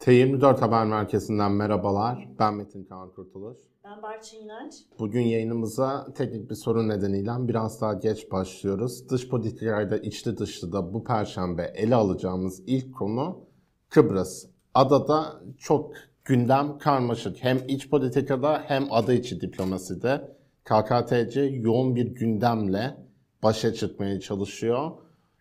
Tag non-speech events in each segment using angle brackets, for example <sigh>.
T24 Haber Merkezi'nden merhabalar. Ben Metin Kaan Kurtuluş. Ben Barçın İnanç. Bugün yayınımıza teknik bir sorun nedeniyle biraz daha geç başlıyoruz. Dış politikayda içli dışlı da bu perşembe ele alacağımız ilk konu Kıbrıs. Adada çok gündem karmaşık. Hem iç politikada hem ada içi diplomaside KKTC yoğun bir gündemle başa çıkmaya çalışıyor.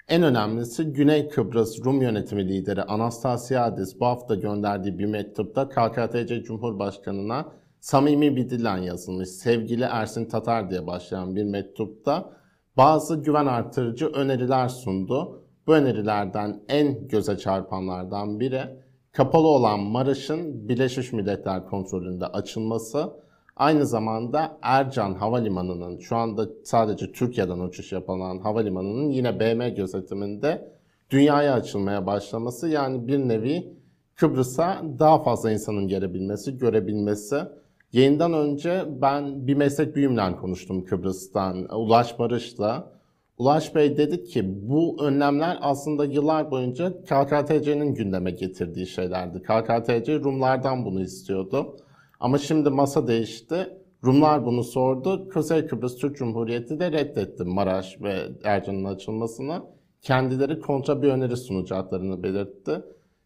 En önemlisi Güney Kıbrıs Rum yönetimi lideri Anastasiadis bu hafta gönderdiği bir mektupta KKTC Cumhurbaşkanı'na samimi bir dille yazılmış sevgili Ersin Tatar diye başlayan bir mektupta bazı güven artırıcı öneriler sundu. Bu önerilerden en göze çarpanlardan biri kapalı olan Maraş'ın Birleşmiş Milletler kontrolünde açılması, aynı zamanda Ercan Havalimanı'nın şu anda sadece Türkiye'den uçuş yapılan havalimanının yine BM gözetiminde dünyaya açılmaya başlaması yani bir nevi Kıbrıs'a daha fazla insanın gelebilmesi, görebilmesi. Yayından önce ben bir meslek büyüğümle konuştum Kıbrıs'tan, Ulaş Barış'la. Ulaş Bey dedi ki bu önlemler aslında yıllar boyunca KKTC'nin gündeme getirdiği şeylerdi. KKTC Rumlardan bunu istiyordu. Ama şimdi masa değişti. Rumlar bunu sordu. Kuzey Kıbrıs Türk Cumhuriyeti de reddetti Maraş ve Ercan'ın açılmasını. Kendileri kontra bir öneri sunacaklarını belirtti.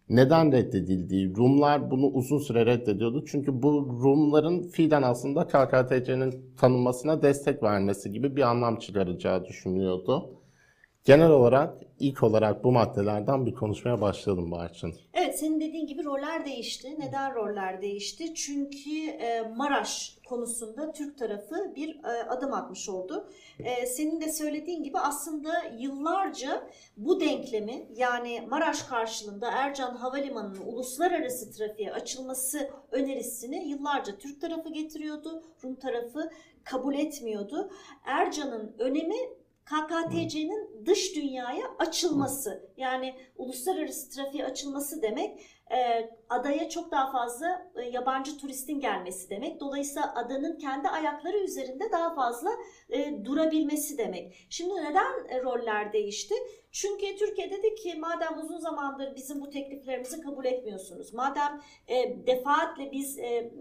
Neden reddedildiği, Rumlar bunu uzun süre reddediyordu. Çünkü bu Rumların fiilen aslında KKTC'nin tanınmasına destek vermesi gibi bir anlam çıkaracağı düşünülüyordu. Genel olarak ilk olarak bu maddelerden bir konuşmaya başlayalım Barçın. Evet senin dediğin gibi roller değişti. Neden roller değişti? Çünkü e, Maraş konusunda Türk tarafı bir e, adım atmış oldu. E, senin de söylediğin gibi aslında yıllarca bu denklemi yani Maraş karşılığında Ercan Havalimanı'nın uluslararası trafiğe açılması önerisini yıllarca Türk tarafı getiriyordu. Rum tarafı kabul etmiyordu. Ercan'ın önemi KKTC'nin dış dünyaya açılması yani uluslararası trafiğe açılması demek e, adaya çok daha fazla e, yabancı turistin gelmesi demek. Dolayısıyla adanın kendi ayakları üzerinde daha fazla e, durabilmesi demek. Şimdi neden e, roller değişti? Çünkü Türkiye dedi ki madem uzun zamandır bizim bu tekliflerimizi kabul etmiyorsunuz, madem e, defaatle biz e,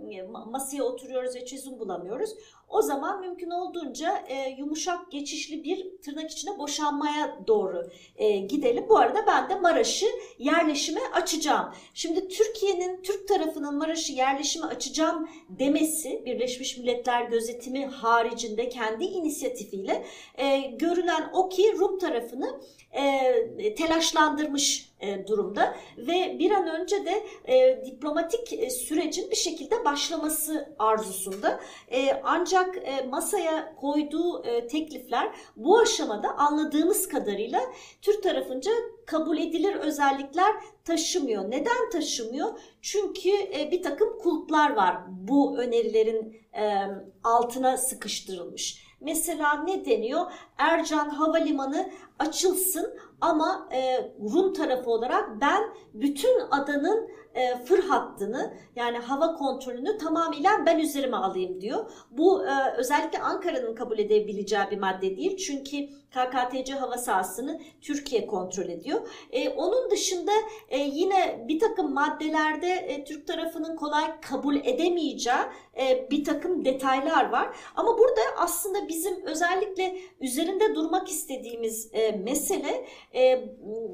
masaya oturuyoruz ve çözüm bulamıyoruz, o zaman mümkün olduğunca e, yumuşak geçişli bir tırnak içine boşanmaya doğru e, gidelim. Bu arada ben de Maraş'ı yerleşime açacağım. Şimdi Türkiye'nin, Türk tarafının Maraş'ı yerleşime açacağım demesi Birleşmiş Milletler gözetimi haricinde kendi inisiyatifiyle e, görülen o ki Rum tarafını e, telaşlandırmış e, durumda ve bir an önce de e, diplomatik e, sürecin bir şekilde başlaması arzusunda. E, ancak e, masaya koyduğu e, teklifler bu aşamada anladığımız kadarıyla Türk tarafınca kabul edilir özellikler taşımıyor. Neden taşımıyor? Çünkü e, bir takım kulplar var bu önerilerin e, altına sıkıştırılmış. Mesela ne deniyor? Ercan Havalimanı açılsın ama e, Rum tarafı olarak ben bütün adanın e, fır hattını yani hava kontrolünü tamamıyla ben üzerime alayım diyor. Bu e, özellikle Ankara'nın kabul edebileceği bir madde değil. Çünkü KKTC hava sahasını Türkiye kontrol ediyor. E, onun dışında e, yine bir takım maddelerde e, Türk tarafının kolay kabul edemeyeceği e, bir takım detaylar var. Ama burada aslında bizim özellikle üzerinde durmak istediğimiz e, mesele e,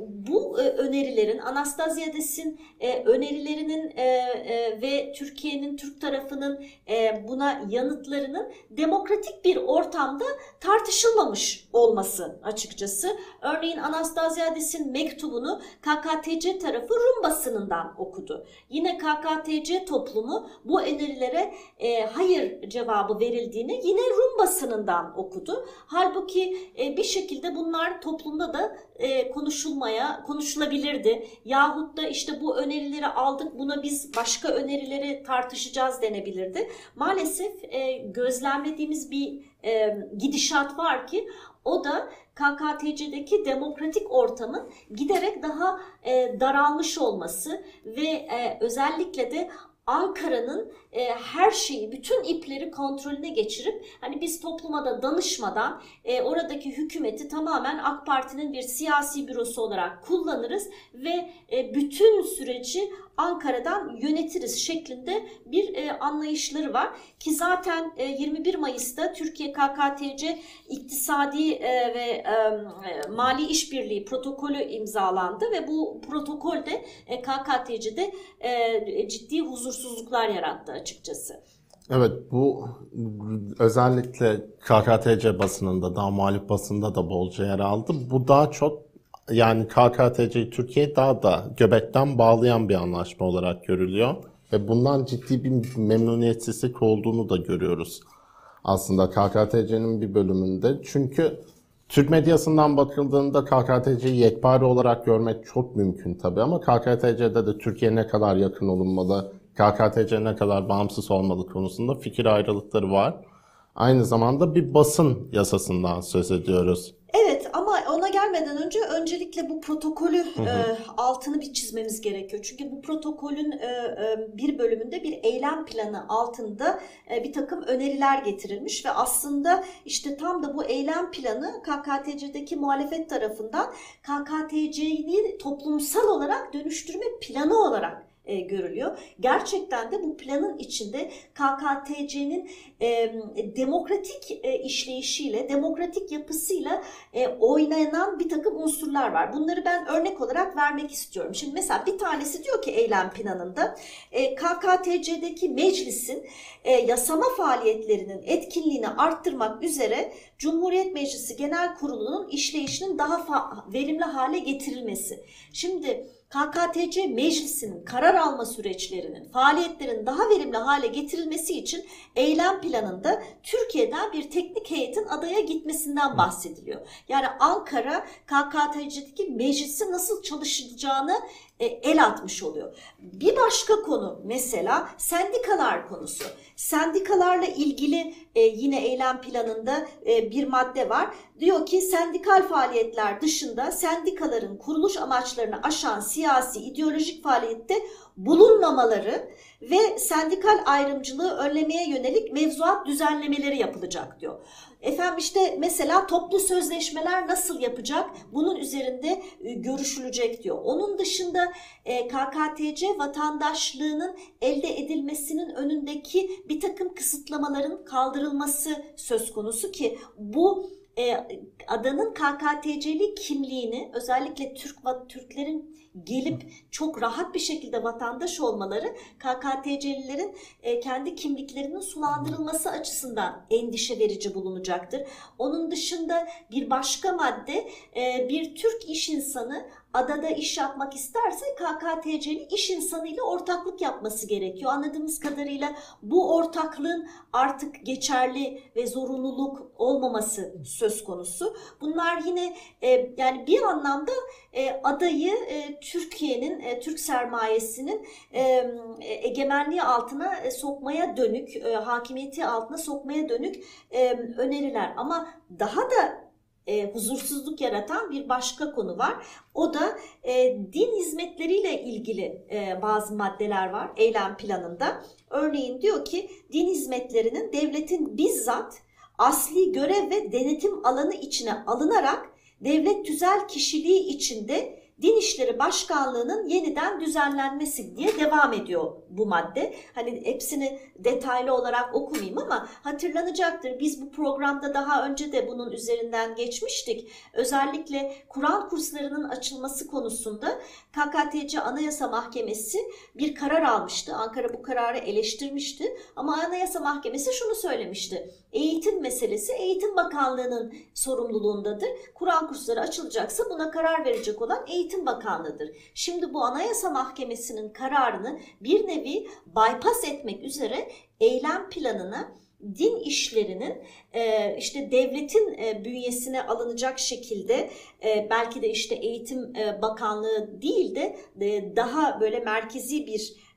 bu e, önerilerin Anastaziades'in e, önerilerinin e, e, ve Türkiye'nin Türk tarafının e, buna yanıtlarının demokratik bir ortamda tartışılmamış olması açıkçası. Örneğin Anastaziades'in mektubunu KKTC tarafı Rum basınından okudu. Yine KKTC toplumu bu önerilere e, hayır cevabı verildiğini yine Rum basınından okudu. Halbuki e, bir şekilde bunlar toplumda da e, konuşulmaya, konuşulabilirdi. Yahut da işte bu önerileri aldık buna biz başka önerileri tartışacağız denebilirdi. Maalesef e, gözlemlediğimiz bir e, gidişat var ki o da KKTC'deki demokratik ortamın giderek daha e, daralmış olması ve e, özellikle de Ankara'nın e, her şeyi, bütün ipleri kontrolüne geçirip hani biz topluma da danışmadan e, oradaki hükümeti tamamen AK Parti'nin bir siyasi bürosu olarak kullanırız ve e, bütün süreci Ankara'dan yönetiriz şeklinde bir e, anlayışları var. Ki zaten e, 21 Mayıs'ta Türkiye KKTC iktisadi e, ve e, mali işbirliği protokolü imzalandı ve bu protokolde e, KKTC'de e, ciddi huzursuzluklar yarattı açıkçası. Evet bu özellikle KKTC basınında da muhalif basında da bolca yer aldı. Bu daha çok yani KKTC'yi Türkiye daha da göbekten bağlayan bir anlaşma olarak görülüyor. Ve bundan ciddi bir memnuniyetsizlik olduğunu da görüyoruz. Aslında KKTC'nin bir bölümünde. Çünkü Türk medyasından bakıldığında KKTC'yi yekpare olarak görmek çok mümkün tabii ama KKTC'de de Türkiye ne kadar yakın olunmalı, KKTC ne kadar bağımsız olmalı konusunda fikir ayrılıkları var. Aynı zamanda bir basın yasasından söz ediyoruz. Evet gelmeden önce öncelikle bu protokolü hı hı. E, altını bir çizmemiz gerekiyor. Çünkü bu protokolün e, e, bir bölümünde bir eylem planı altında e, bir takım öneriler getirilmiş ve aslında işte tam da bu eylem planı KKTC'deki muhalefet tarafından KKTC'yi toplumsal olarak dönüştürme planı olarak e, görülüyor. Gerçekten de bu planın içinde KKTC'nin e, demokratik e, işleyişiyle, demokratik yapısıyla e, oynanan bir takım unsurlar var. Bunları ben örnek olarak vermek istiyorum. Şimdi mesela bir tanesi diyor ki eylem planında e, KKTC'deki meclisin e, yasama faaliyetlerinin etkinliğini arttırmak üzere Cumhuriyet Meclisi Genel Kurulu'nun işleyişinin daha verimli hale getirilmesi. Şimdi KKTC meclisinin karar alma süreçlerinin, faaliyetlerin daha verimli hale getirilmesi için eylem planında Türkiye'den bir teknik heyetin adaya gitmesinden bahsediliyor. Yani Ankara KKTC'deki meclisi nasıl çalışacağını el atmış oluyor. Bir başka konu mesela sendikalar konusu. Sendikalarla ilgili e, yine eylem planında e, bir madde var. Diyor ki sendikal faaliyetler dışında sendikaların kuruluş amaçlarını aşan siyasi, ideolojik faaliyette bulunmamaları ve sendikal ayrımcılığı önlemeye yönelik mevzuat düzenlemeleri yapılacak diyor. Efendim işte mesela toplu sözleşmeler nasıl yapacak? Bunun üzerinde e, görüşülecek diyor. Onun dışında e, KKTC vatandaşlığının elde edilmesinin önündeki bir takım kısıtlamaların kaldırılması söz konusu ki bu e, adanın KKTC'li kimliğini özellikle Türk Türklerin gelip çok rahat bir şekilde vatandaş olmaları KKTC'lilerin e, kendi kimliklerinin sulandırılması açısından endişe verici bulunacaktır. Onun dışında bir başka madde e, bir Türk iş insanı adada iş yapmak isterse KKTC'li iş insanıyla ortaklık yapması gerekiyor. Anladığımız kadarıyla bu ortaklığın artık geçerli ve zorunluluk olmaması söz konusu. Bunlar yine e, yani bir anlamda e, adayı e, Türkiye'nin, e, Türk sermayesinin e, egemenliği altına e, sokmaya dönük, e, hakimiyeti altına sokmaya dönük e, öneriler. Ama daha da e, huzursuzluk yaratan bir başka konu var. O da e, din hizmetleriyle ilgili e, bazı maddeler var eylem planında. Örneğin diyor ki din hizmetlerinin devletin bizzat asli görev ve denetim alanı içine alınarak devlet tüzel kişiliği içinde Din İşleri Başkanlığı'nın yeniden düzenlenmesi diye devam ediyor bu madde. Hani hepsini detaylı olarak okumayayım ama hatırlanacaktır. Biz bu programda daha önce de bunun üzerinden geçmiştik. Özellikle Kur'an kurslarının açılması konusunda KKTC Anayasa Mahkemesi bir karar almıştı. Ankara bu kararı eleştirmişti ama Anayasa Mahkemesi şunu söylemişti. Eğitim meselesi Eğitim Bakanlığı'nın sorumluluğundadır. Kur'an kursları açılacaksa buna karar verecek olan Eğitim Bakanlığı'dır. Şimdi bu Anayasa Mahkemesi'nin kararını bir nevi bypass etmek üzere eylem planına din işlerinin e, işte devletin e, bünyesine alınacak şekilde e, belki de işte eğitim bakanlığı değil de daha böyle merkezi bir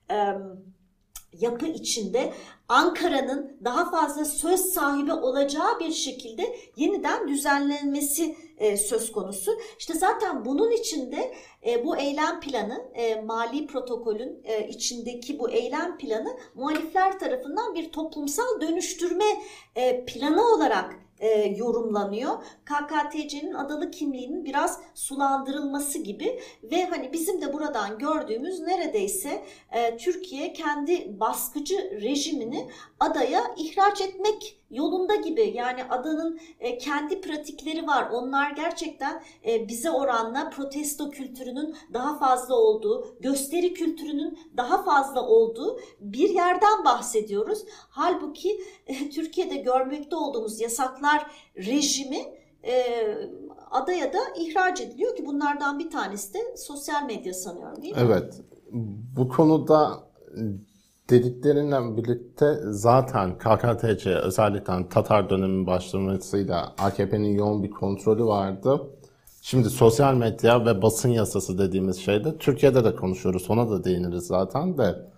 yapı içinde Ankara'nın daha fazla söz sahibi olacağı bir şekilde yeniden düzenlenmesi e, söz konusu. İşte zaten bunun içinde e, bu eylem planı, e, mali protokolün e, içindeki bu eylem planı muhalifler tarafından bir toplumsal dönüştürme e, planı olarak e, yorumlanıyor. KKTC'nin adalı kimliğinin biraz sulandırılması gibi ve hani bizim de buradan gördüğümüz neredeyse e, Türkiye kendi baskıcı rejimini adaya ihraç etmek yolunda gibi. Yani adanın e, kendi pratikleri var. Onlar gerçekten e, bize oranla protesto kültürünün daha fazla olduğu, gösteri kültürünün daha fazla olduğu bir yerden bahsediyoruz. Halbuki e, Türkiye'de görmekte olduğumuz yasaklar rejimi adaya da ihraç ediliyor ki bunlardan bir tanesi de sosyal medya sanıyorum değil mi? Evet. Bu konuda dediklerinle birlikte zaten KKTC özellikle Tatar döneminin başlamasıyla AKP'nin yoğun bir kontrolü vardı. Şimdi sosyal medya ve basın yasası dediğimiz şeyde Türkiye'de de konuşuyoruz. Ona da değiniriz zaten de.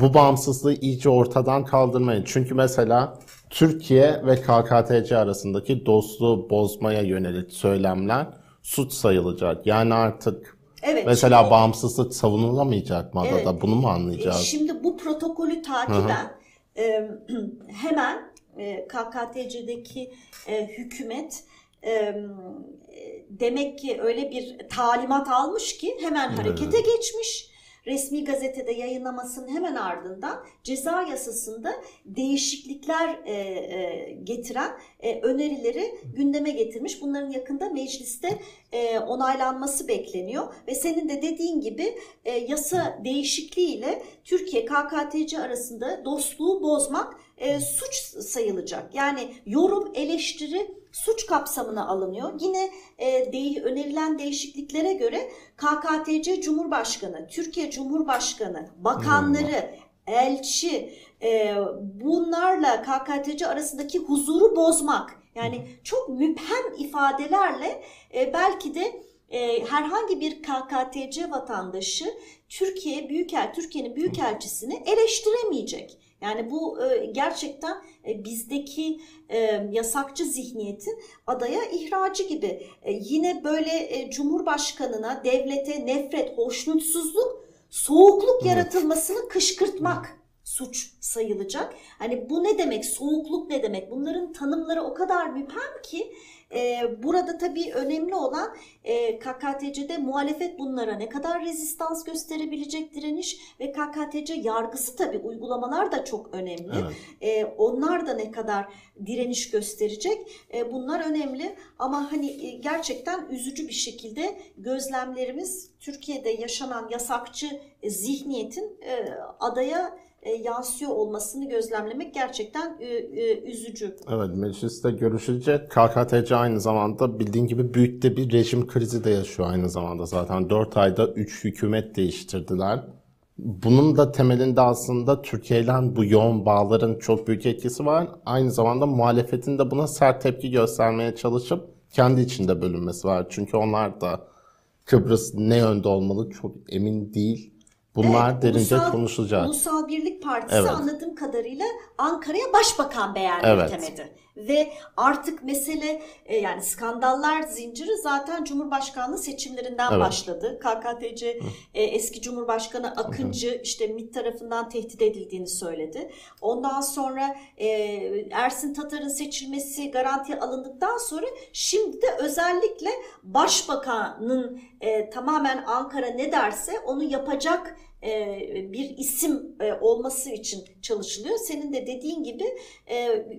Bu bağımsızlığı iyice ortadan kaldırmayın. Çünkü mesela Türkiye ve KKTC arasındaki dostluğu bozmaya yönelik söylemler suç sayılacak. Yani artık Evet. mesela şimdi- bağımsızlık savunulamayacak mı adada? Evet. Bunu mu E, anlayacağız? Şimdi bu protokolü takiben e, <clears throat> hemen e, KKTC'deki e, hükümet e, demek ki öyle bir talimat almış ki hemen harekete geçmiş. Resmi gazetede yayınlamasının hemen ardından ceza yasasında değişiklikler e, e, getiren e, önerileri gündeme getirmiş. Bunların yakında mecliste e, onaylanması bekleniyor ve senin de dediğin gibi e, yasa değişikliğiyle Türkiye KKTC arasında dostluğu bozmak e, suç sayılacak. Yani yorum, eleştiri suç kapsamına alınıyor. Yine e, de, önerilen değişikliklere göre KKTC Cumhurbaşkanı, Türkiye Cumhurbaşkanı, bakanları, elçi e, bunlarla KKTC arasındaki huzuru bozmak yani çok müphem ifadelerle e, belki de e, herhangi bir KKTC vatandaşı Türkiye Büyükel Türkiye'nin büyükelçisini eleştiremeyecek. Yani bu e, gerçekten e, bizdeki e, yasakçı zihniyetin adaya ihracı gibi. E, yine böyle e, Cumhurbaşkanına, devlete nefret, hoşnutsuzluk, soğukluk yaratılmasını kışkırtmak suç sayılacak. Hani bu ne demek? Soğukluk ne demek? Bunların tanımları o kadar müphem ki e, burada tabii önemli olan e, KKTC'de muhalefet bunlara ne kadar rezistans gösterebilecek direniş ve KKTC yargısı tabii uygulamalar da çok önemli. Evet. E, onlar da ne kadar direniş gösterecek e, bunlar önemli ama hani e, gerçekten üzücü bir şekilde gözlemlerimiz Türkiye'de yaşanan yasakçı e, zihniyetin e, adaya e, yansıyor olmasını gözlemlemek gerçekten e, e, üzücü. Evet, mecliste görüşülecek. KKTC aynı zamanda bildiğin gibi büyük de bir rejim krizi de yaşıyor aynı zamanda zaten. 4 ayda 3 hükümet değiştirdiler. Bunun da temelinde aslında Türkiye ile bu yoğun bağların çok büyük etkisi var. Aynı zamanda muhalefetin de buna sert tepki göstermeye çalışıp kendi içinde bölünmesi var. Çünkü onlar da Kıbrıs ne yönde olmalı çok emin değil. Bunlar Evet, derince Ulusal- konuşulacak. Ulusal Birlik Partisi Evet. anladığım kadarıyla Ankara'ya başbakan Evet. beğendirtemedi. Ve artık mesele e, yani skandallar zinciri zaten Cumhurbaşkanlığı seçimlerinden Evet. başladı. KKTC e, eski Cumhurbaşkanı Akıncı işte MİT tarafından tehdit edildiğini söyledi. Ondan sonra e, Ersin Tatar'ın seçilmesi garantiye alındıktan sonra şimdi de özellikle başbakanın e, tamamen Ankara ne derse onu yapacak bir isim e, olması için çalışılıyor. Senin de dediğin gibi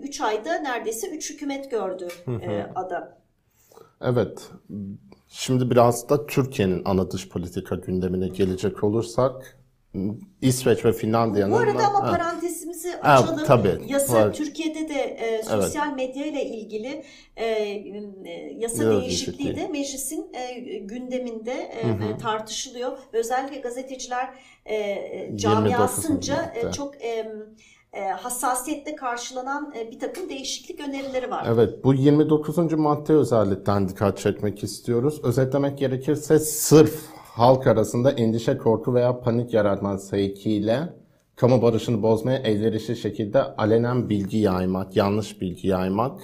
3 ayda neredeyse 3 hükümet gördü e, ada. Evet. Şimdi biraz da Türkiye'nin ana dış politika gündemine gelecek olursak İsveç ve Finlandiya'nın Bu arada ama Ha, parantezimizi Ha, açalım. tabii, Yasa var. Türkiye'de de e, sosyal medya ile ilgili e, e, yasa Yasa değişikliği de meclisin e, gündeminde e, e, tartışılıyor. Özellikle gazeteciler e, e, camiasınca e, çok e, e, hassasiyetle karşılanan bir takım değişiklik önerileri var. Evet, bu 29. madde özellikten dikkat çekmek istiyoruz. Özetlemek gerekirse sırf halk arasında endişe, korku veya panik yaratma sevkiyle kamu barışını bozmaya elverişli şekilde alenen bilgi yaymak, yanlış bilgi yaymak.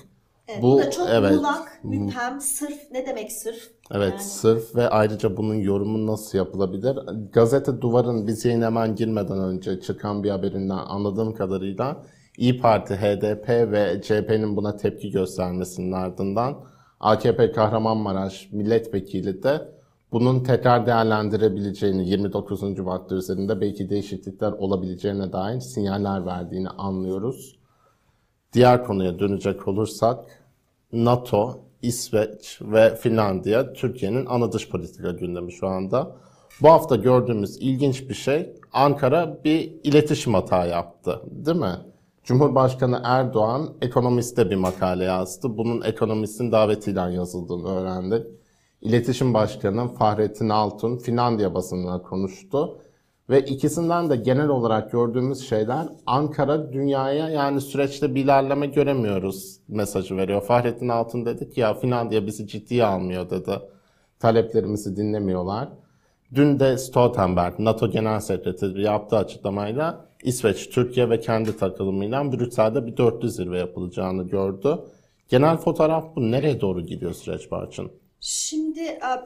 Evet, bu, bu da çok evet. muğlak, müphem, sırf. Ne demek sırf? Evet, Yani- sırf ve ayrıca bunun yorumu nasıl yapılabilir? Gazete Duvar'ın biz yayına hemen girmeden önce çıkan bir haberinden anladığım kadarıyla İyi Parti, HDP ve CHP'nin buna tepki göstermesinin ardından AKP Kahramanmaraş milletvekili de bunun tekrar değerlendirebileceğini 29. madde üzerinde belki değişiklikler olabileceğine dair sinyaller verdiğini anlıyoruz. Diğer konuya dönecek olursak NATO, İsveç ve Finlandiya Türkiye'nin ana dış politika gündemi şu anda. Bu hafta gördüğümüz ilginç bir şey Ankara bir iletişim hata yaptı değil mi? Cumhurbaşkanı Erdoğan ekonomiste bir makale yazdı. Bunun ekonomistin davetiyle yazıldığını öğrendik. İletişim Başkanı Fahrettin Altun Finlandiya basınına konuştu. Ve ikisinden de genel olarak gördüğümüz şeyler Ankara dünyaya yani süreçte bir ilerleme göremiyoruz mesajı veriyor. Fahrettin Altun dedi ki ya Finlandiya bizi ciddiye almıyor dedi. Taleplerimizi dinlemiyorlar. Dün de Stoltenberg, NATO Genel Sekreteri yaptığı açıklamayla İsveç, Türkiye ve kendi takılımıyla Brüksel'de bir dörtlü zirve yapılacağını gördü. Genel fotoğraf bu. Nereye doğru gidiyor süreç Barçın? Şimdi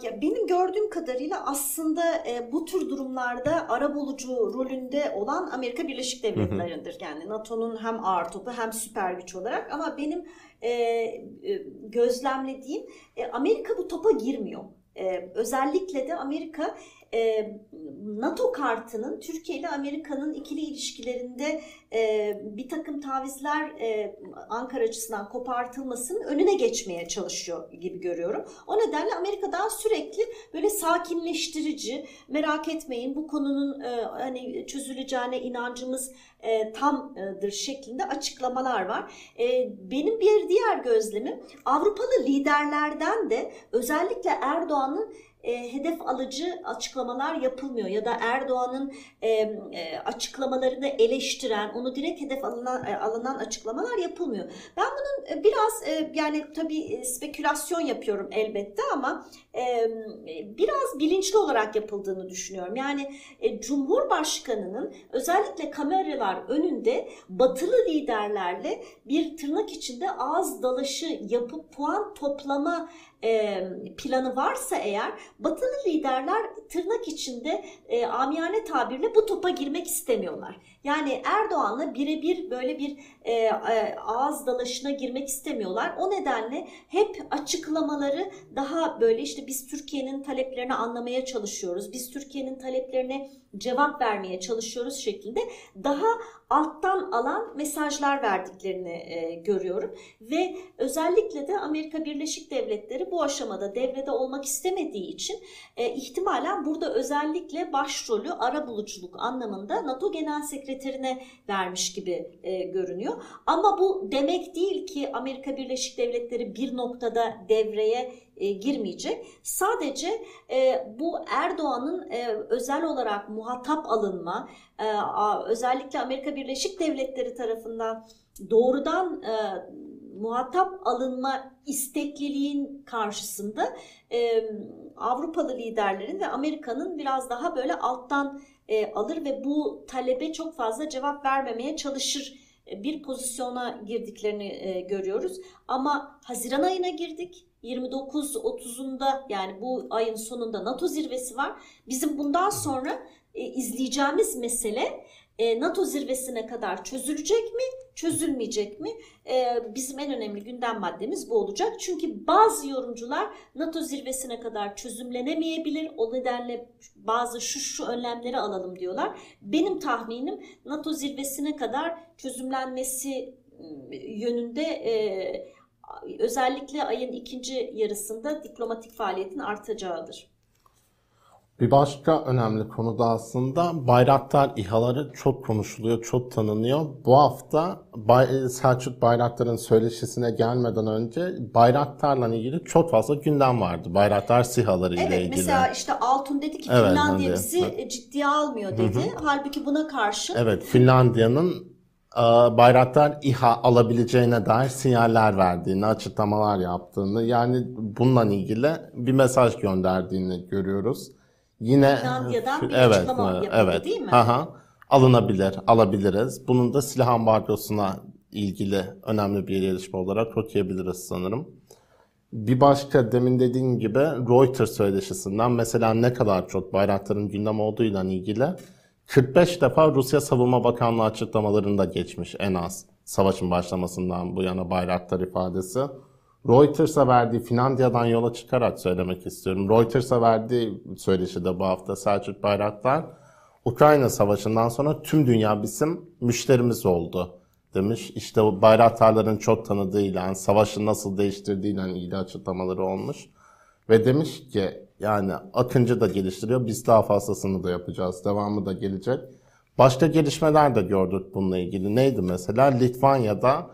ya benim gördüğüm kadarıyla aslında e, bu tür durumlarda arabulucu rolünde olan Amerika Birleşik Devletleri'dir. Yani NATO'nun hem ağır topu hem süper güç olarak ama benim e, e, gözlemlediğim e, Amerika bu topa girmiyor. E, özellikle de Amerika e, NATO kartının Türkiye ile Amerika'nın ikili ilişkilerinde e, bir takım tavizler e, Ankara açısından kopartılmasının önüne geçmeye çalışıyor gibi görüyorum. O nedenle Amerika'dan sürekli böyle sakinleştirici, merak etmeyin bu konunun e, hani çözüleceğine inancımız e, tamdır şeklinde açıklamalar var. E, benim bir diğer gözlemim Avrupalı liderlerden de özellikle Erdoğan'ın e, hedef alıcı açıklamalar yapılmıyor ya da Erdoğan'ın e, e, açıklamalarını eleştiren, onu direkt hedef alınan, e, alınan açıklamalar yapılmıyor. Ben bunun e, biraz e, yani tabii e, spekülasyon yapıyorum elbette ama e, biraz bilinçli olarak yapıldığını düşünüyorum. Yani e, Cumhurbaşkanı'nın özellikle kameralar önünde batılı liderlerle bir tırnak içinde ağız dalaşı yapıp puan toplama planı varsa eğer batılı liderler tırnak içinde e, amiyane tabirle bu topa girmek istemiyorlar. Yani Erdoğan'la birebir böyle bir e, e, ağız dalaşına girmek istemiyorlar. O nedenle hep açıklamaları daha böyle işte biz Türkiye'nin taleplerini anlamaya çalışıyoruz. Biz Türkiye'nin taleplerine cevap vermeye çalışıyoruz şeklinde daha alttan alan mesajlar verdiklerini e, görüyorum ve özellikle de Amerika Birleşik Devletleri bu aşamada devrede olmak istemediği için e, ihtimalen burada özellikle başrolü ara buluculuk anlamında NATO Genel Sekreterine vermiş gibi e, görünüyor. Ama bu demek değil ki Amerika Birleşik Devletleri bir noktada devreye e, girmeyecek. Sadece e, bu Erdoğan'ın e, özel olarak muhatap alınma, e, özellikle Amerika Birleşik Devletleri tarafından doğrudan e, muhatap alınma istekliliğin karşısında e, Avrupalı liderlerin ve Amerika'nın biraz daha böyle alttan e, alır ve bu talebe çok fazla cevap vermemeye çalışır bir pozisyona girdiklerini e, görüyoruz. Ama Haziran ayına girdik. 29-30'unda yani bu ayın sonunda NATO zirvesi var. Bizim bundan sonra e, izleyeceğimiz mesele NATO zirvesine kadar çözülecek mi, çözülmeyecek mi? E, bizim en önemli gündem maddemiz bu olacak. Çünkü bazı yorumcular NATO zirvesine kadar çözümlenemeyebilir. O nedenle bazı şu şu önlemleri alalım diyorlar. Benim tahminim NATO zirvesine kadar çözümlenmesi ıı, yönünde e, özellikle ayın ikinci yarısında diplomatik faaliyetin artacağıdır. Bir başka önemli konu da aslında Bayraktar İHA'ları çok konuşuluyor, çok tanınıyor. Bu hafta Bay Selçuk Bayraktar'ın söyleşisine gelmeden önce Bayraktar'la ilgili çok fazla gündem vardı. Bayraktar SİHA'ları ile evet, ilgili. mesela işte Altun dedi ki Evet, Finlandiya bizi Evet. ciddiye almıyor dedi. Halbuki buna karşı Evet, Finlandiya'nın e, Bayraktar İHA alabileceğine dair sinyaller verdiğini, açıklamalar yaptığını, yani bununla ilgili bir mesaj gönderdiğini görüyoruz. Yine Finlandiya'dan bir evet, açıklama yapıldı, evet. değil mi? Aha, alınabilir, alabiliriz. Bunun da silah ambargosuna ilgili önemli bir gelişme olarak okuyabiliriz sanırım. Bir başka demin dediğim gibi Reuters söyleşisinden mesela ne kadar çok Bayraktar'ın gündem olduğuyla ilgili 45 defa Rusya Savunma Bakanlığı açıklamalarında geçmiş en az. savaşın başlamasından bu yana Bayraktar ifadesi. Reuters'a verdiği Finlandiya'dan yola çıkarak söylemek istiyorum. Reuters'a verdiği söyleşi de bu hafta Selçuk Bayraktar Ukrayna Savaşı'ndan sonra tüm dünya bizim müşterimiz oldu demiş. İşte bayraktarların çok tanıdığıyla, savaşı nasıl değiştirdiğiyle ilgili açıklamaları olmuş. Ve demiş ki yani Akıncı da geliştiriyor, biz daha fazlasını da yapacağız, devamı da gelecek. Başka gelişmeler de gördük bununla ilgili. Neydi mesela? Litvanya'da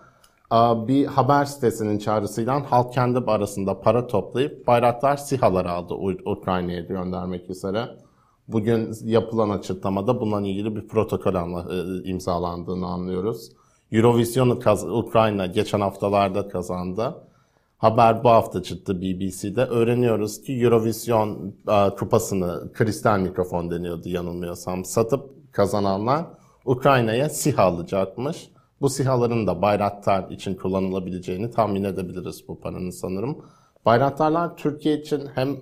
bir haber sitesinin çağrısıyla halk kendi arasında para toplayıp bayraktar SİHA'lar aldı Ukrayna'ya göndermek üzere. Bugün yapılan açıklamada bununla ilgili bir protokol imzalandığını anlıyoruz. Eurovision'u Ukrayna geçen haftalarda kazandı. Haber bu hafta çıktı BBC'de. Öğreniyoruz ki Eurovision kupasını kristal mikrofon deniyordu yanılmıyorsam satıp kazananlar Ukrayna'ya SİHA alacakmış. Bu SİHA'ların da Bayraktar için kullanılabileceğini tahmin edebiliriz bu paranın sanırım. Bayraktarlar Türkiye için hem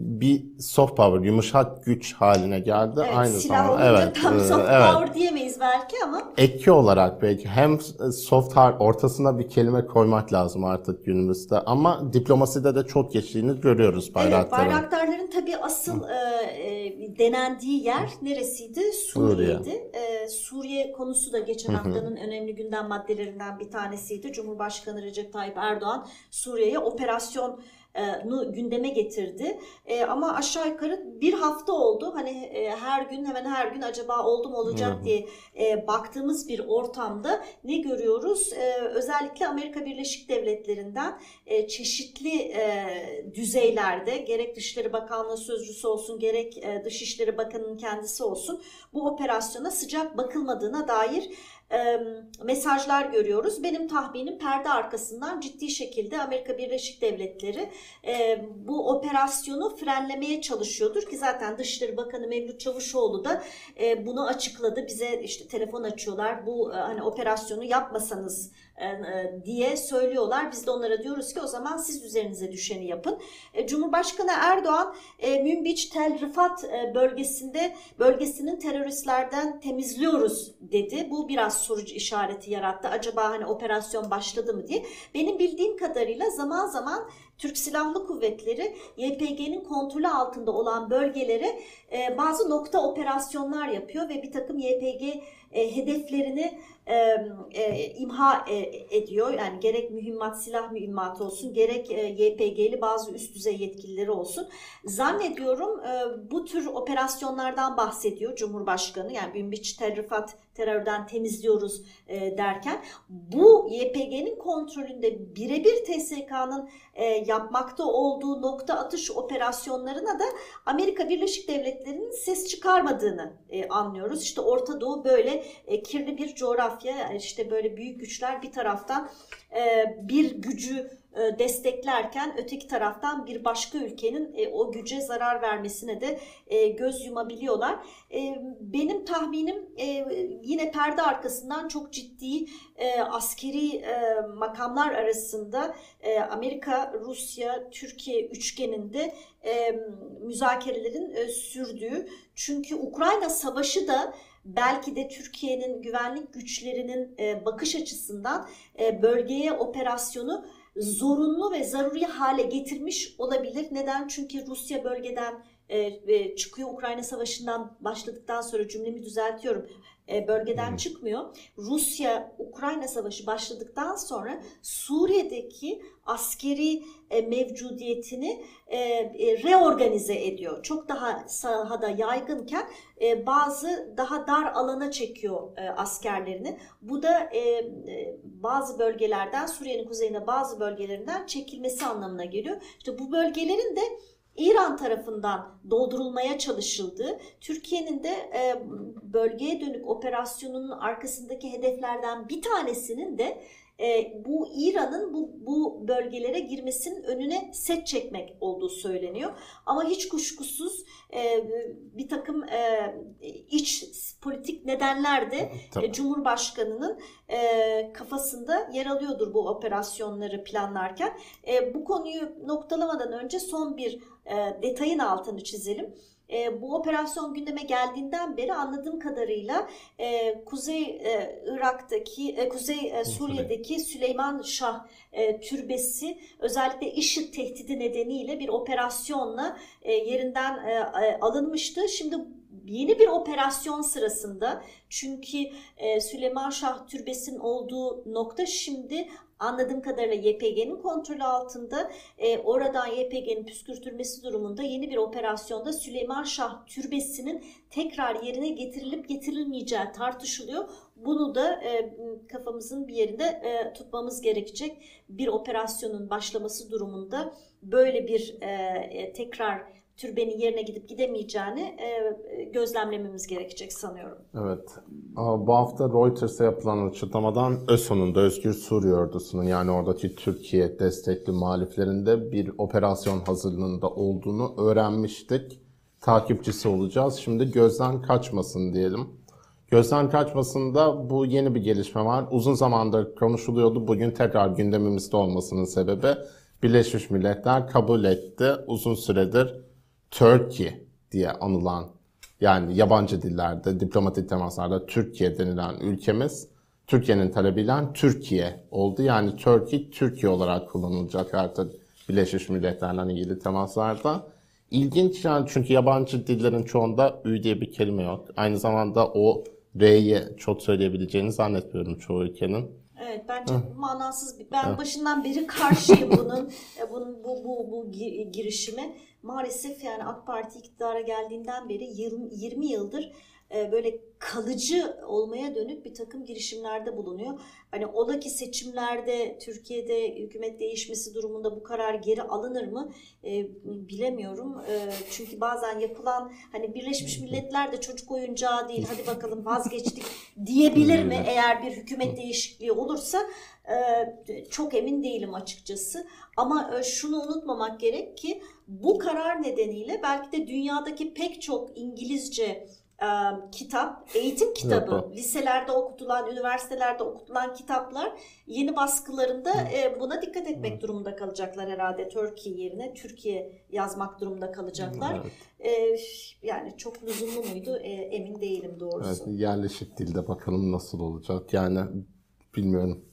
bir soft power, yumuşak güç haline geldi. Evet, Aynı silah zamanda evet, tam e, soft evet. power diyemeyiz belki ama Eki olarak belki hem soft hard ortasına bir kelime koymak lazım artık günümüzde ama diplomaside de çok geçtiğini görüyoruz evet, bayrakların. bayraktarların tabii asıl e, e, denendiği yer neresiydi? Suriye'ydi. E, Suriye konusu da geçen haftanın önemli gündem maddelerinden bir tanesiydi. Cumhurbaşkanı Recep Tayyip Erdoğan Suriye'ye operasyon gündeme getirdi. E, ama aşağı yukarı bir hafta oldu. Hani e, her gün hemen her gün acaba oldu mu olacak hı. diye e, baktığımız bir ortamda ne görüyoruz? E, özellikle Amerika Birleşik Devletleri'nden e, çeşitli e, düzeylerde gerek Dışişleri Bakanlığı sözcüsü olsun gerek e, Dışişleri Bakanı'nın kendisi olsun bu operasyona sıcak bakılmadığına dair mesajlar görüyoruz. Benim tahminim perde arkasından ciddi şekilde Amerika Birleşik Devletleri bu operasyonu frenlemeye çalışıyordur ki zaten Dışişleri Bakanı Mevlüt Çavuşoğlu da bunu açıkladı. Bize işte telefon açıyorlar. Bu e, hani operasyonu yapmasanız diye söylüyorlar. Biz de onlara diyoruz ki o zaman siz üzerinize düşeni yapın. E, Cumhurbaşkanı Erdoğan e, Münbiç Tel Rifat e, bölgesinde bölgesinin teröristlerden temizliyoruz dedi. Bu biraz soru işareti yarattı. Acaba hani operasyon başladı mı diye. Benim bildiğim kadarıyla zaman zaman Türk Silahlı Kuvvetleri YPG'nin kontrolü altında olan bölgelere e, bazı nokta operasyonlar yapıyor ve bir takım YPG e, hedeflerini e, e, imha e, ediyor. Yani gerek mühimmat, silah mühimmatı olsun, gerek e, YPG'li bazı üst düzey yetkilileri olsun. Zannediyorum e, bu tür operasyonlardan bahsediyor Cumhurbaşkanı. Yani Münbiç Terrifat terörden temizliyoruz e, derken bu YPG'nin kontrolünde birebir TSK'nın e, yapmakta olduğu nokta atış operasyonlarına da Amerika Birleşik Devletleri'nin ses çıkarmadığını e, anlıyoruz. İşte Orta Doğu böyle e, kirli bir coğrafya. İşte böyle büyük güçler bir taraftan e, bir gücü e, desteklerken öteki taraftan bir başka ülkenin e, o güce zarar vermesine de e, göz yumabiliyorlar. Benim tahminim yine perde arkasından çok ciddi askeri makamlar arasında Amerika, Rusya, Türkiye üçgeninde müzakerelerin sürdüğü. Çünkü Ukrayna Savaşı da belki de Türkiye'nin güvenlik güçlerinin bakış açısından bölgeye operasyonu zorunlu ve zaruri hale getirmiş olabilir. Neden? Çünkü Rusya bölgeden e, çıkıyor. Ukrayna Savaşı'ndan başladıktan sonra cümlemi düzeltiyorum. E, bölgeden çıkmıyor. Rusya Ukrayna Savaşı başladıktan sonra Suriye'deki askeri e, mevcudiyetini e, reorganize ediyor. Çok daha sahada yaygınken bazı daha dar alana çekiyor askerlerini. Bu da bazı bölgelerden Suriye'nin kuzeyinde bazı bölgelerinden çekilmesi anlamına geliyor. İşte bu bölgelerin de İran tarafından doldurulmaya çalışıldığı, Türkiye'nin de e, bölgeye dönük operasyonunun arkasındaki hedeflerden bir tanesinin de e, bu İran'ın bu, bu bölgelere girmesinin önüne set çekmek olduğu söyleniyor. Ama hiç kuşkusuz e, bir takım e, iç politik nedenler de e, Cumhurbaşkanı'nın e, kafasında yer alıyordur bu operasyonları planlarken. E, bu konuyu noktalamadan önce son bir e, detayın altını çizelim. E, bu operasyon gündeme geldiğinden beri anladığım kadarıyla e, Kuzey e, Irak'taki, e, Kuzey e, Suriye'deki Süleyman Şah e, türbesi özellikle IŞİD tehdidi nedeniyle bir operasyonla e, yerinden e, e, alınmıştı. Şimdi yeni bir operasyon sırasında çünkü e, Süleyman Şah Türbesi'nin olduğu nokta şimdi anladığım kadarıyla YPG'nin kontrolü altında e, oradan YPG'nin püskürtülmesi durumunda yeni bir operasyonda Süleyman Şah Türbesi'nin tekrar yerine getirilip getirilmeyeceği tartışılıyor. Bunu da e, kafamızın bir yerinde e, tutmamız gerekecek. Bir operasyonun başlaması durumunda böyle bir e, e, tekrar türbenin yerine gidip gidemeyeceğini e, gözlemlememiz gerekecek sanıyorum. Evet. Bu hafta Reuters'a yapılan açıklamadan ÖSO'nun Özgür Suriye Ordusu'nun yani oradaki Türkiye destekli muhaliflerinde bir operasyon hazırlığında olduğunu öğrenmiştik. Takipçisi olacağız. Şimdi gözden kaçmasın diyelim. Gözden kaçmasında bu yeni bir gelişme var. Uzun zamandır konuşuluyordu. Bugün tekrar gündemimizde olmasının sebebi Birleşmiş Milletler kabul etti. Uzun süredir Turkey diye anılan yani yabancı dillerde, diplomatik temaslarda Türkiye denilen ülkemiz Türkiye'nin talebiyle Türkiye oldu. Yani Turkey, Türkiye olarak kullanılacak artık Birleşmiş Milletler'le ilgili temaslarda. İlginç yani çünkü yabancı dillerin çoğunda ü diye bir kelime yok. Aynı zamanda o R'yi çok söyleyebileceğini zannetmiyorum çoğu ülkenin. Evet bence Hı. manasız bir. Ben Hı. başından beri karşıyım bunun e, bunun bu bu bu girişime. Maalesef yani AK Parti iktidara geldiğinden beri 20, 20 yıldır e, böyle kalıcı olmaya dönük bir takım girişimlerde bulunuyor. Hani ola ki seçimlerde Türkiye'de hükümet değişmesi durumunda bu karar geri alınır mı e, bilemiyorum. E, çünkü bazen yapılan hani Birleşmiş Milletler de çocuk oyuncağı değil hadi bakalım vazgeçtik <laughs> diyebilir mi eğer bir hükümet değişikliği olursa e, çok emin değilim açıkçası. Ama e, şunu unutmamak gerek ki bu karar nedeniyle belki de dünyadaki pek çok İngilizce e, kitap, eğitim kitabı, liselerde okutulan, üniversitelerde okutulan kitaplar yeni baskılarında e, buna dikkat etmek evet. durumunda kalacaklar herhalde. Türkiye yerine Türkiye yazmak durumunda kalacaklar. Evet. E, yani çok lüzumlu muydu e, emin değilim doğrusu. Evet, yerleşik dilde bakalım nasıl olacak. Yani bilmiyorum.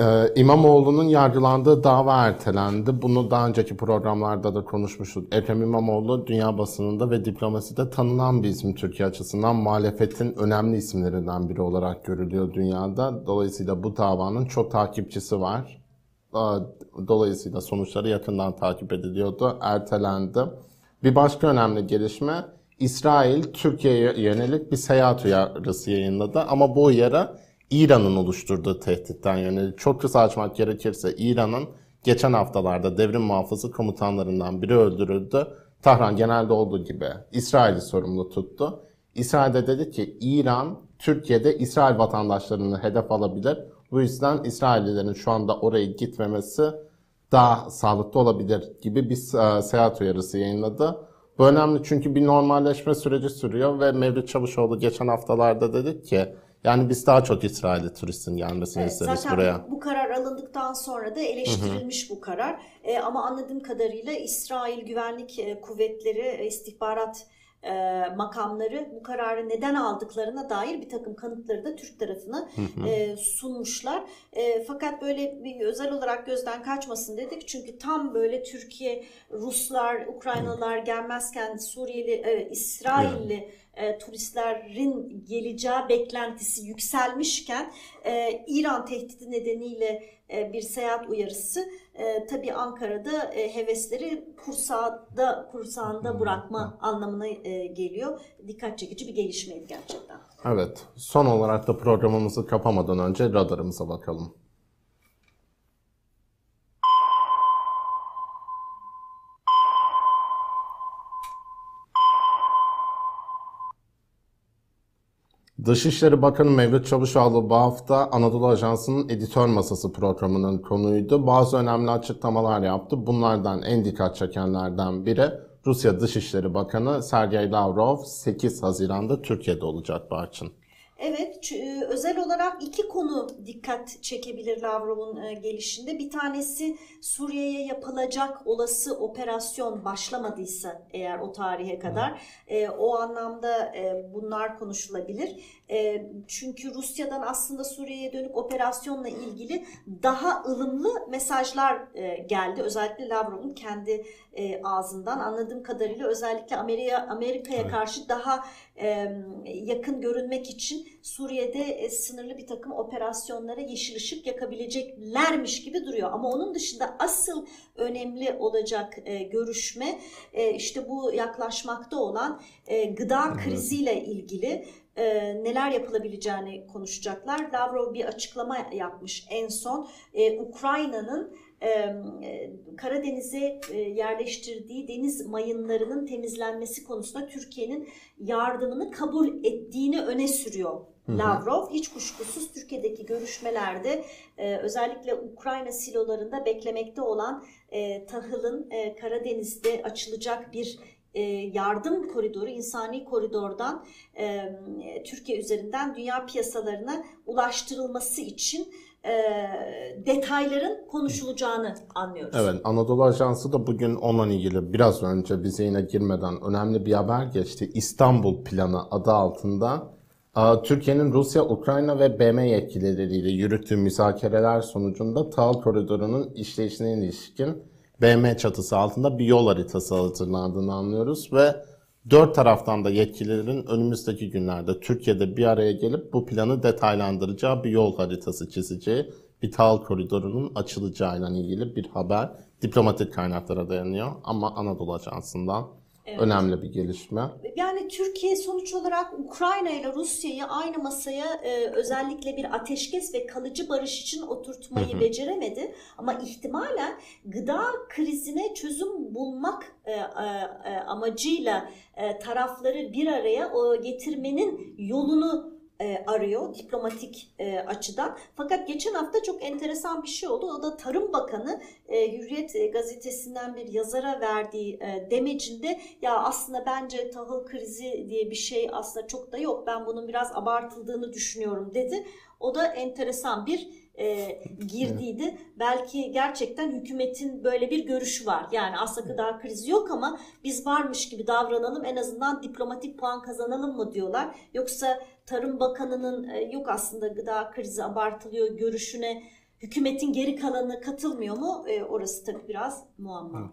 Ee, İmamoğlu'nun yargılandığı dava ertelendi. Bunu daha önceki programlarda da konuşmuştuk. Ekrem İmamoğlu dünya basınında ve diplomaside tanınan bir isim Türkiye açısından. Muhalefetin önemli isimlerinden biri olarak görülüyor dünyada. Dolayısıyla bu davanın çok takipçisi var. Dolayısıyla sonuçları yakından takip ediliyordu. Ertelendi. Bir başka önemli gelişme İsrail Türkiye'ye yönelik bir seyahat uyarısı yayınladı. Ama bu uyarı İran'ın oluşturduğu tehditten yönelik çok kısa açmak gerekirse İran'ın geçen haftalarda devrim muhafızı komutanlarından biri öldürüldü. Tahran genelde olduğu gibi İsrail'i sorumlu tuttu. İsrail'de dedi ki İran Türkiye'de İsrail vatandaşlarını hedef alabilir. Bu yüzden İsraillilerin şu anda oraya gitmemesi daha sağlıklı olabilir gibi bir e, seyahat uyarısı yayınladı. Bu önemli çünkü bir normalleşme süreci sürüyor ve Mevlüt Çavuşoğlu geçen haftalarda dedi ki yani biz daha çok İsrail'de turistin gelmesini evet, isteriz zaten buraya. Bu karar alındıktan sonra da eleştirilmiş Hı-hı. bu karar. E, ama anladığım kadarıyla İsrail Güvenlik e, Kuvvetleri, e, istihbarat e, makamları bu kararı neden aldıklarına dair bir takım kanıtları da Türk tarafına e, sunmuşlar. E, fakat böyle bir özel olarak gözden kaçmasın dedik. Çünkü tam böyle Türkiye, Ruslar, Ukraynalılar gelmezken Suriyeli, e, İsrailli e, turistlerin geleceği beklentisi yükselmişken e, İran tehdidi nedeniyle e, bir seyahat uyarısı e, tabii Ankara'da e, hevesleri kursağda kursağında bırakma anlamına e, geliyor. Dikkat çekici bir gelişmeydi gerçekten. Evet. Son olarak da programımızı kapamadan önce radarımıza bakalım. Dışişleri Bakanı Mevlüt Çavuşoğlu bu hafta Anadolu Ajansı'nın editör masası programının konuydu. Bazı önemli açıklamalar yaptı. Bunlardan en dikkat çekenlerden biri Rusya Dışişleri Bakanı Sergey Lavrov 8 Haziran'da Türkiye'de olacak Barçın. Evet, e, özel olarak iki konu dikkat çekebilir Lavrov'un e, gelişinde. Bir tanesi Suriye'ye yapılacak olası operasyon başlamadıysa eğer o tarihe kadar e, o anlamda e, bunlar konuşulabilir. Çünkü Rusya'dan aslında Suriye'ye dönük operasyonla ilgili daha ılımlı mesajlar geldi. Özellikle Lavrov'un kendi ağzından anladığım kadarıyla özellikle Amerika Amerika'ya Evet. karşı daha yakın görünmek için Suriye'de e, sınırlı bir takım operasyonlara yeşil ışık yakabileceklermiş gibi duruyor. Ama onun dışında asıl önemli olacak e, görüşme e, işte bu yaklaşmakta olan gıda kriziyle ilgili e, neler yapılabileceğini konuşacaklar. Lavrov bir açıklama yapmış en son. E, Ukrayna'nın Karadeniz'e e, yerleştirdiği deniz mayınlarının temizlenmesi konusunda Türkiye'nin yardımını kabul ettiğini öne sürüyor. Lavrov. Hiç kuşkusuz Türkiye'deki görüşmelerde e, özellikle Ukrayna silolarında beklemekte olan e, tahılın e, Karadeniz'de açılacak bir e, yardım koridoru, insani koridordan e, Türkiye üzerinden dünya piyasalarına ulaştırılması için e, detayların konuşulacağını anlıyoruz. Evet, Anadolu Ajansı da bugün onunla ilgili biraz önce bize yine girmeden önemli bir haber geçti. İstanbul Planı adı altında a, Türkiye'nin Rusya, Ukrayna ve BM yetkilileriyle yürüttüğü müzakereler sonucunda tahıl koridorunun işleyişine ilişkin BM çatısı altında bir yol haritası hazırlandığını anlıyoruz ve dört taraftan da yetkililerin önümüzdeki günlerde Türkiye'de bir araya gelip bu planı detaylandıracağı bir yol haritası çizeceği bir tahıl koridorunun açılacağıyla ilgili bir haber diplomatik kaynaklara dayanıyor. Ama Anadolu Ajansı'ndan Evet. önemli bir gelişme. Yani Türkiye sonuç olarak Ukrayna ile Rusya'yı aynı masaya e, özellikle bir ateşkes ve kalıcı barış için oturtmayı Hı hı. beceremedi. Ama ihtimalen gıda krizine çözüm bulmak e, e, e, amacıyla e, tarafları bir araya o getirmenin yolunu e, arıyor diplomatik e, açıdan. Fakat geçen hafta çok enteresan bir şey oldu. O da Tarım Bakanı e, Hürriyet e, gazetesinden bir yazara verdiği e, demecinde ya aslında bence tahıl krizi diye bir şey aslında çok da yok. Ben bunun biraz abartıldığını düşünüyorum dedi. O da enteresan bir e, girdiydi. Belki gerçekten hükümetin böyle bir görüşü var. Yani aslında gıda krizi yok ama biz varmış gibi davranalım en azından diplomatik puan kazanalım mı diyorlar. Yoksa Tarım Bakanı'nın e, yok aslında gıda krizi abartılıyor görüşüne hükümetin geri kalanı katılmıyor mu? E, orası tabii biraz muamma.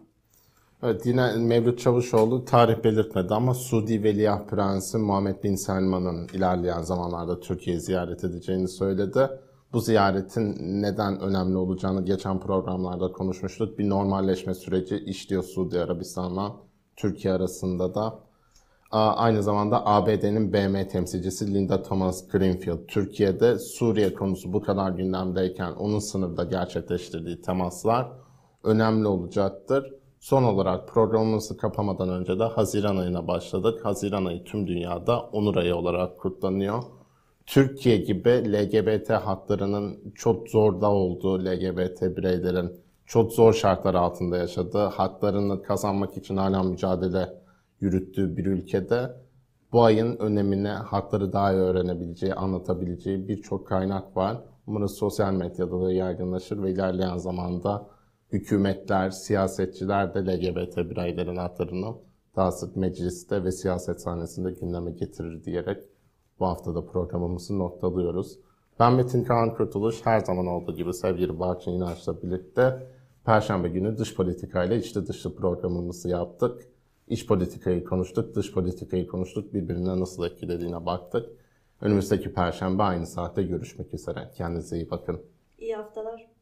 Evet yine Mevlüt Çavuşoğlu tarih belirtmedi ama Suudi Veliaht Prensi Muhammed Bin Selman'ın ilerleyen zamanlarda Türkiye'yi ziyaret edeceğini söyledi. Bu ziyaretin neden önemli olacağını geçen programlarda konuşmuştuk. Bir normalleşme süreci işliyor Suudi Arabistan'la Türkiye arasında da. Aynı zamanda ABD'nin BM temsilcisi Linda Thomas Greenfield Türkiye'de Suriye konusu bu kadar gündemdeyken onun sınırda gerçekleştirdiği temaslar önemli olacaktır. Son olarak programımızı kapamadan önce de Haziran ayına başladık. Haziran ayı tüm dünyada onur ayı olarak kutlanıyor. Türkiye gibi LGBT haklarının çok zorda olduğu LGBT bireylerin çok zor şartlar altında yaşadığı, haklarını kazanmak için hala mücadele yürüttüğü bir ülkede bu ayın önemini, hakları daha iyi öğrenebileceği, anlatabileceği birçok kaynak var. Umarız sosyal medyada da yaygınlaşır ve ilerleyen zamanda hükümetler, siyasetçiler de LGBT bireylerin haklarını daha sık mecliste ve siyaset sahnesinde gündeme getirir diyerek bu hafta da programımızı noktalıyoruz. Ben Metin Kaan Kurtuluş, her zaman olduğu gibi sevgili Barçın İnanç'la birlikte Perşembe günü dış politikayla içli dışlı programımızı yaptık. İç politikayı konuştuk, dış politikayı konuştuk, birbirine nasıl etkilediğine baktık. Önümüzdeki Perşembe aynı saatte görüşmek üzere. Kendinize iyi bakın. İyi haftalar.